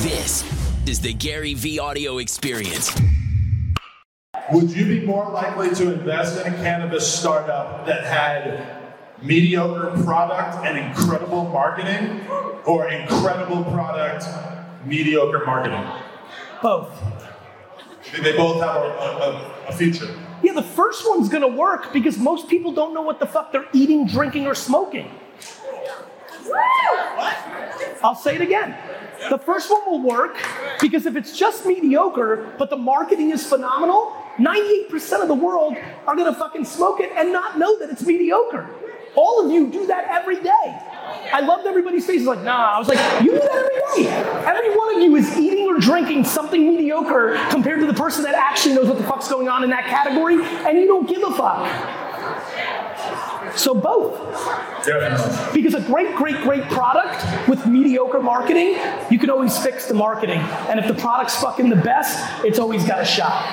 This is the GaryVee audio experience. Would you be more likely to invest in a cannabis startup that had mediocre product and incredible marketing, or incredible product, mediocre marketing? Both. They both have a, a, a future. Yeah, the first one's gonna work because most people don't know what the fuck they're eating, drinking, or smoking. What? I'll say it again. The first one will work because if it's just mediocre, but the marketing is phenomenal, 98% of the world are gonna fucking smoke it and not know that it's mediocre. All of you do that every day. I loved everybody's faces like, nah. I was like, you do that every day. Every one of you is eating or drinking something mediocre compared to the person that actually knows what the fuck's going on in that category, and you don't give a fuck. So both. Definitely. Because a great, great, great product with mediocre marketing, you can always fix the marketing. And if the product's fucking the best, it's always got a shot.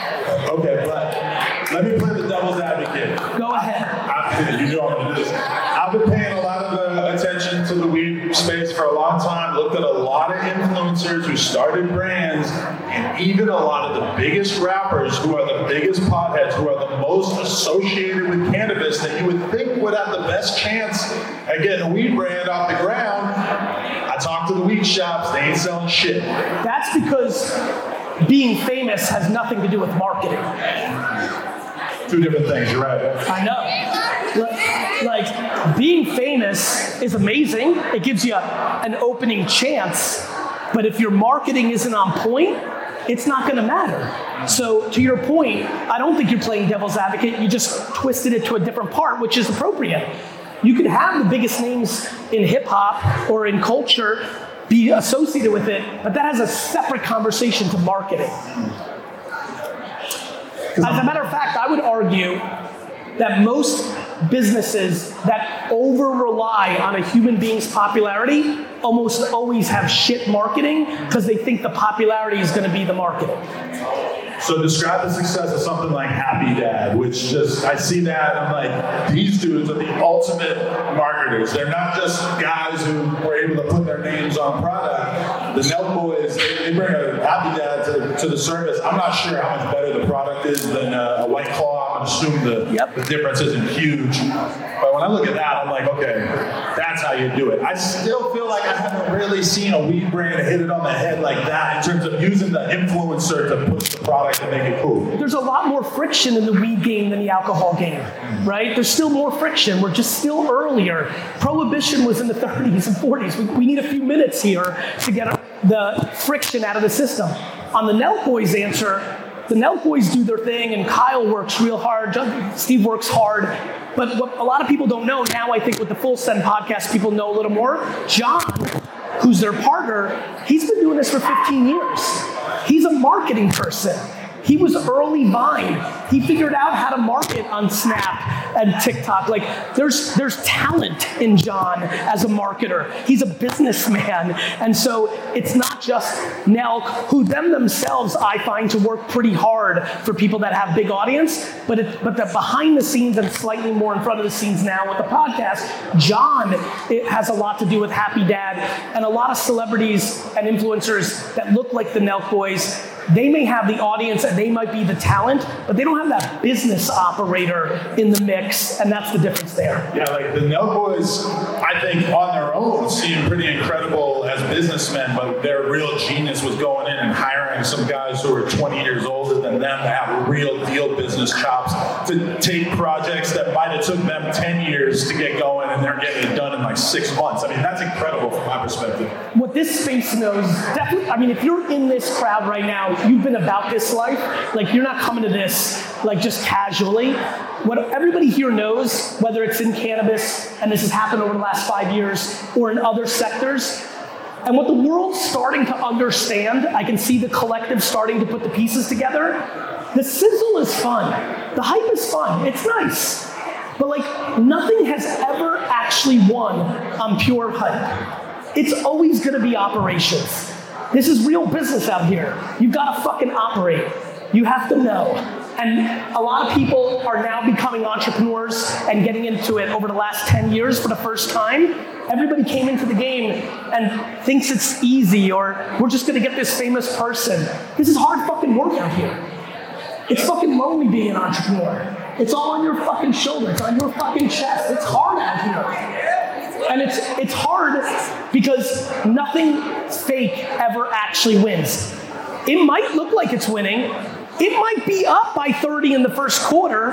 Okay, but let me play the devil's advocate. Go ahead. I, you know I'm this. I've been paying a lot of uh, attention to the weed space for a long time. Looked at a lot of influencers who started brands, and even a lot of the biggest rappers who are the biggest potheads, who are the most associated with cannabis that you would think would have the best chance at getting a weed brand off the ground. I talked to the weed shops; they ain't selling shit. That's because being famous has nothing to do with marketing. Two different things. You're right. I know. Li- Like, being famous is amazing. It gives you an opening chance. But if your marketing isn't on point, it's not going to matter. So, to your point, I don't think you're playing devil's advocate. You just twisted it to a different part, which is appropriate. You could have the biggest names in hip hop or in culture be associated with it, but that has a separate conversation to marketing. As a matter of fact, I would argue that most businesses that over rely on a human being's popularity almost always have shit marketing because they think the popularity is going to be the marketing. So describe the success of something like Happy Dad, which just I see that I'm like, these dudes are the ultimate marketers. They're not just guys who were able to put their names on product. The Nelk Boys, they bring a Happy Dad to, to the service. I'm not sure how much better the product is than uh, a White Claw. I'm assume the, Yep. the difference isn't huge. But when I look at that, I'm like, okay, that's how you do it. I still feel like I haven't really seen a weed brand hit it on the head like that in terms of using the influencer to push the product and make it cool. There's a lot more friction in the weed game than the alcohol game, right? There's still more friction. We're just still earlier. Prohibition was in the 30s and 40s. We, we need a few minutes here to get the friction out of the system. On the Nelk Boys answer, the Nelk Boys do their thing, and Kyle works real hard. Steve works hard. But what a lot of people don't know now, I think with the Full Send podcast, people know a little more. John, who's their partner, he's been doing this for 15 years. He's a marketing person. He was early Vine. He figured out how to market on Snap and TikTok. Like there's there's talent in John as a marketer. He's a businessman. And so it's not just Nelk, who them themselves I find to work pretty hard for people that have big audience, but it, but the behind the scenes and slightly more in front of the scenes now with the podcast, John it has a lot to do with Happy Dad and a lot of celebrities and influencers that look like the Nelk boys they may have the audience and they might be the talent, but they don't have that business operator in the mix, and that's the difference there. Yeah, like the Nelk Boys, I think on their own seem pretty incredible as businessmen, but their real genius was going in and hiring some guys who are 20 years older than them to have real deal business chops to take projects that might have took them 10 years to get going and they're getting it done in like six months. I mean, that's incredible from my perspective. What this space knows, definitely, I mean, if you're in this crowd right now, you've been about this life, like you're not coming to this like just casually. What everybody here knows, whether it's in cannabis, and this has happened over the last five years, or in other sectors, and what the world's starting to understand, I can see the collective starting to put the pieces together. The sizzle is fun. The hype is fun. It's nice. But like nothing has ever actually won on pure hype. It's always going to be operations. This is real business out here. You've got to fucking operate. You have to know. And a lot of people are now becoming entrepreneurs and getting into it over the last 10 years for the first time. Everybody came into the game and thinks it's easy or we're just gonna get this famous person. This is hard fucking work out here. It's fucking lonely being an entrepreneur. It's all on your fucking shoulder, it's on your fucking chest. It's hard out here. And it's it's hard because nothing fake ever actually wins. It might look like it's winning. It might be up by 30 in the first quarter,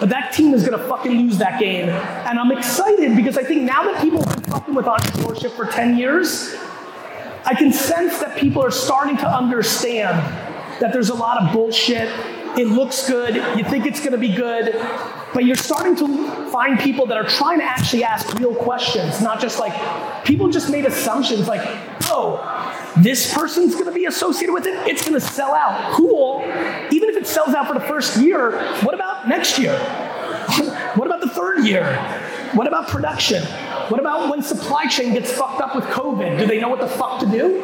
but that team is gonna fucking lose that game. And I'm excited because I think now that people have been fucking with entrepreneurship for 10 years, I can sense that people are starting to understand that there's a lot of bullshit. It looks good, you think it's gonna be good, but you're starting to find people that are trying to actually ask real questions, not just like people just made assumptions like, oh, this person's gonna be associated with it, it's gonna sell out. Cool. Even if it sells out for the first year, what about next year? what about the third year? What about production? What about when supply chain gets fucked up with COVID? Do they know what the fuck to do?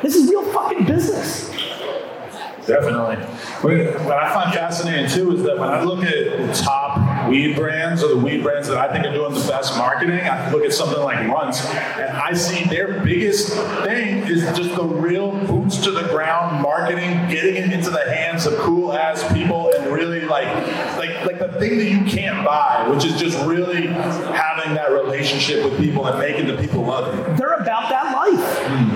This is real fucking business. Definitely. What I find fascinating too is that when I look at the top weed brands or the weed brands that I think are doing the best marketing, I look at something like Runts and I see their biggest thing is just the real boots to the ground marketing, getting it into the hands of cool ass people and really like like like the thing that you can't buy, which is just really having that relationship with people and making the people love you. They're about that life. Mm.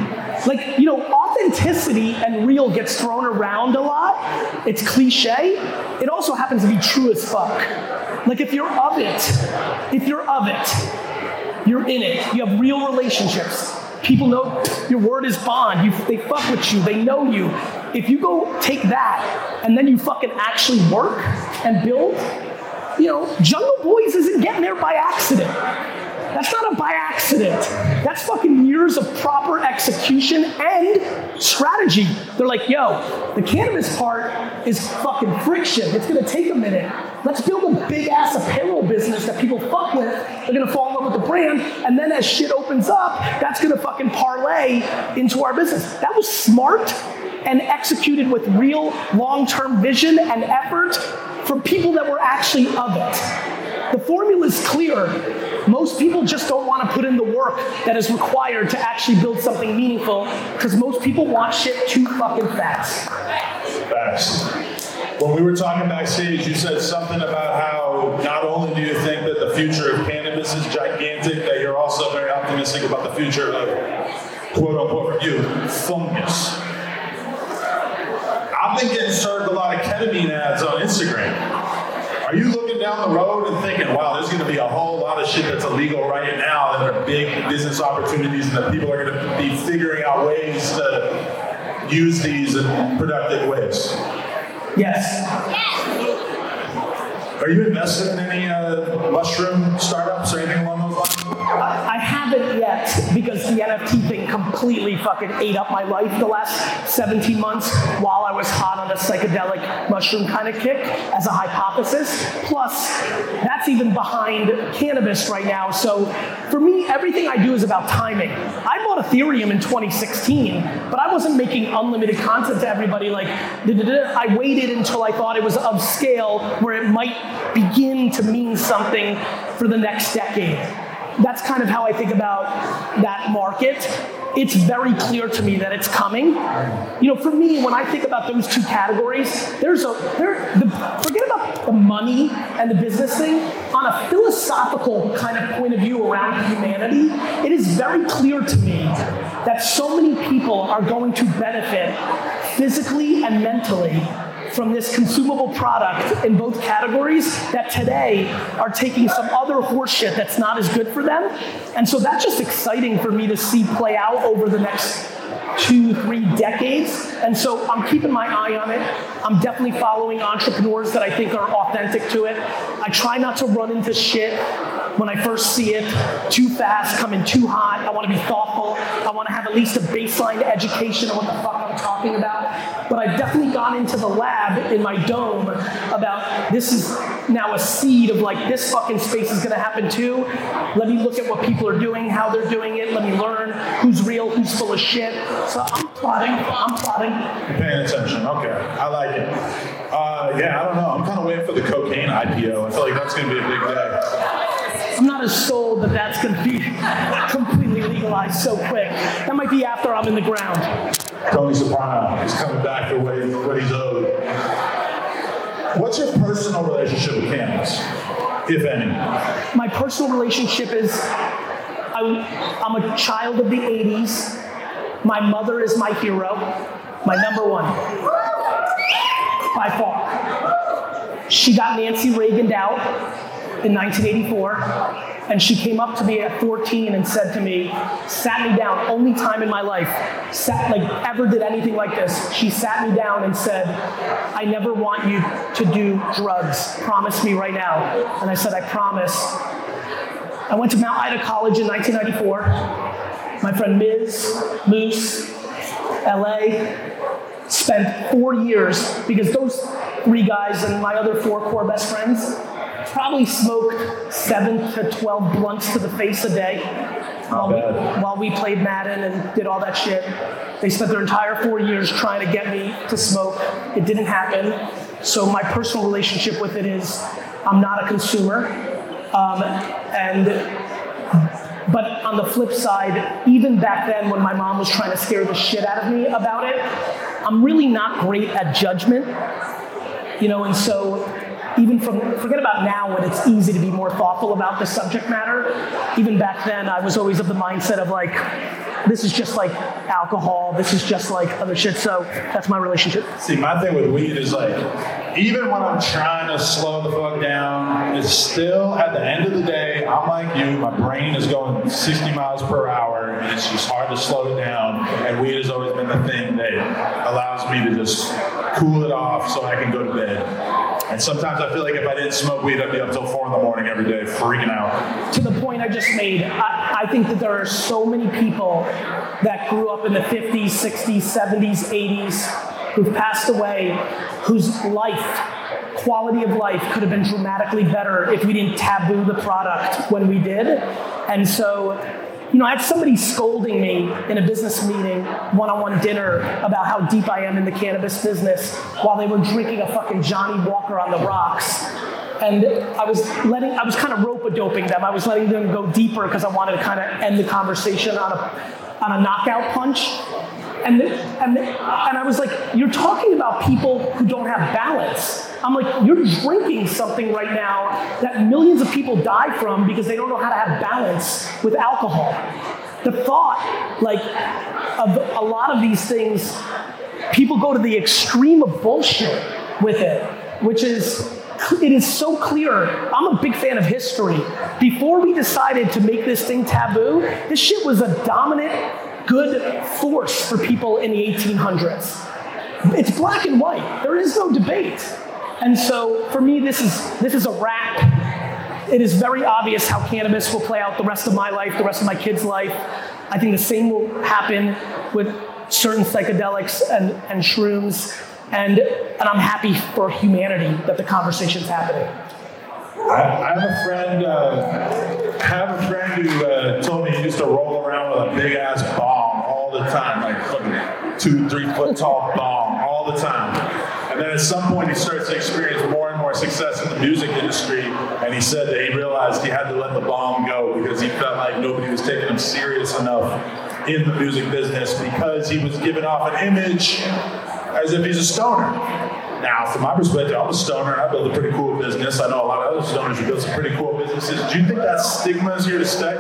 Like, you know, authenticity and real gets thrown around a lot. It's cliche. It also happens to be true as fuck. Like, if you're of it, if you're of it, you're in it, you have real relationships. People know your word is bond. You, they fuck with you. They know you. If you go take that and then you fucking actually work and build, you know, Jungle Boys isn't getting there by accident. That's not a by accident. That's fucking years of proper execution and strategy. They're like, yo, the cannabis part is fucking friction. It's gonna take a minute. Let's build a big ass apparel business that people fuck with. They're gonna fall in love with the brand, and then as shit opens up, that's gonna fucking parlay into our business. That was smart and executed with real long term vision and effort from people that were actually of it. The formula is clear. Most people just don't want to put in the work that is required to actually build something meaningful because most people want shit too fucking fast. Fast. When we were talking backstage, you said something about how not only do you think that the future of cannabis is gigantic, that you're also very optimistic about the future of quote unquote you, fungus. I've been getting served a lot of ketamine ads on Instagram. Are you looking down the road and thinking, wow, there's going to be a whole lot of shit that's illegal right now that are big business opportunities and that people are going to be figuring out ways to use these in productive ways? Yes. Are you invested in any uh, mushroom startups or anything along those? I haven't yet because the NFT thing completely fucking ate up my life the last 17 months while I was hot on a psychedelic mushroom kind of kick as a hypothesis. Plus, that's even behind cannabis right now. So for me, everything I do is about timing. I bought Ethereum in 2016, but I wasn't making unlimited content to everybody like, I waited until I thought it was of scale where it might begin to mean something for the next decade that's kind of how I think about that market. It's very clear to me that it's coming. You know, for me, when I think about those two categories, there's a there. The, forget about the money and the business thing. On a philosophical kind of point of view around humanity, it is very clear to me that so many people are going to benefit physically and mentally from this consumable product in both categories that today are taking some other horseshit that's not as good for them. And so that's just exciting for me to see play out over the next two, three decades. And so I'm keeping my eye on it. I'm definitely following entrepreneurs that I think are authentic to it. I try not to run into shit when I first see it too fast, coming too hot. I want to be thoughtful. I want to have at least a baseline education on what the fuck I'm talking about. But I've definitely gone into the lab in my dome about this is now a seed of like this fucking space is gonna happen too. Let me look at what people are doing, how they're doing it. Let me learn who's real, who's full of shit. So I'm plotting. I'm plotting. You're paying attention. Okay, I like it. Uh, yeah, I don't know. I'm kind of waiting for the cocaine IPO. I feel like that's going to be a big day. I'm not as sold that that's going to be completely legalized so quick. That might be after I'm in the ground. Tony Soprano is coming back for he, what he's owed. What's your personal relationship with cannabis, if any? My personal relationship is I, I'm a child of the 80s. My mother is my hero, my number one, by far. She got Nancy Reagan out in 1984, and she came up to me at 14 and said to me, sat me down, only time in my life, sat like ever did anything like this. She sat me down and said, I never want you to do drugs. Promise me right now. And I said, I promise. I went to Mount Ida College in 1994. My friend Miz, Moose, LA, spent four years because those three guys and my other four core best friends probably smoked seven to 12 blunts to the face a day while we, while we played Madden and did all that shit. They spent their entire four years trying to get me to smoke. It didn't happen. So my personal relationship with it is I'm not a consumer. Um, and but on the flip side, even back then when my mom was trying to scare the shit out of me about it, I'm really not great at judgment. You know, and so even from forget about now when it's easy to be more thoughtful about the subject matter. Even back then, I was always of the mindset of like, this is just like alcohol. This is just like other shit. So that's my relationship. See, my thing with weed is like, even when I'm trying to slow the fuck down, it's still at the end of the day, I'm like you, my brain is going 60 miles per hour, and it's just hard to slow it down. And weed has always been the thing that allows me to just cool it off so I can go to bed. And sometimes I feel like if I didn't smoke weed, I'd be up till four in the morning every day, freaking out. to the point I just made, I, I think that there are so many people that grew up in the 50s, 60s, 70s, 80s, who've passed away, whose life, quality of life, could have been dramatically better if we didn't taboo the product when we did. And so, you know, I had somebody scolding me in a business meeting, one on one dinner, about how deep I am in the cannabis business while they were drinking a fucking Johnnie Walker on the rocks. And I was letting, I was kind of rope a doping them. I was letting them go deeper because I wanted to kind of end the conversation on a, on a knockout punch. And, and, and I was like, you're talking about people who don't have balance. I'm like, you're drinking something right now that millions of people die from because they don't know how to have balance with alcohol. The thought, like, of a lot of these things, people go to the extreme of bullshit with it, which is it is so clear. I'm a big fan of history. Before we decided to make this thing taboo, this shit was a dominant, good force for people in the 1800s. It's black and white. There is no debate. And so for me, this is this is a wrap. It is very obvious how cannabis will play out the rest of my life, the rest of my kids' life. I think the same will happen with certain psychedelics and, and shrooms. And, and I'm happy for humanity that the conversation's happening. I, I have a friend. Uh, have a friend who uh, told me he used to roll around with a big ass bomb all the time, like fucking two, three foot tall bomb all the time. And then at some point, he starts to experience more and more success in the music industry. And he said that he realized he had to let the bomb go because he felt like nobody was taking him serious enough in the music business because he was giving off an image as if he's a stoner. Now, from my perspective, I'm a stoner. I built a pretty cool business. I know a lot of other stoners who built some pretty cool businesses. Do you think that stigma is here to stay?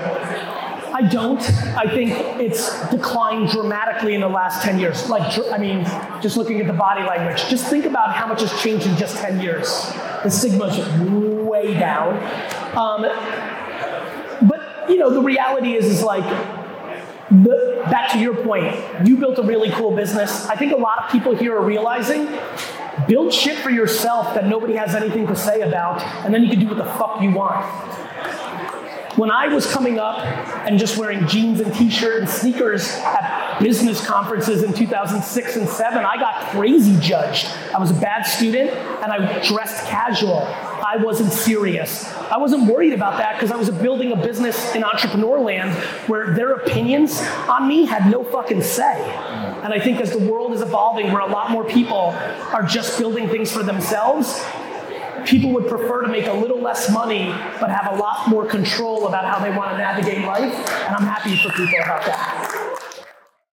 I don't. I think it's declined dramatically in the last 10 years. Like, I mean, just looking at the body language, just think about how much has changed in just 10 years. The stigma's way down. Um, but, you know, the reality is, is like, the, back to your point, you built a really cool business. I think a lot of people here are realizing build shit for yourself that nobody has anything to say about, and then you can do what the fuck you want. When I was coming up and just wearing jeans and t-shirt and sneakers at business conferences in 2006 and 7, I got crazy judged. I was a bad student and I dressed casual. I wasn't serious. I wasn't worried about that because I was building a business in entrepreneur land where their opinions on me had no fucking say. And I think as the world is evolving, where a lot more people are just building things for themselves, people would prefer to make a little less money but have a lot more control about how they want to navigate life. And I'm happy for people about that.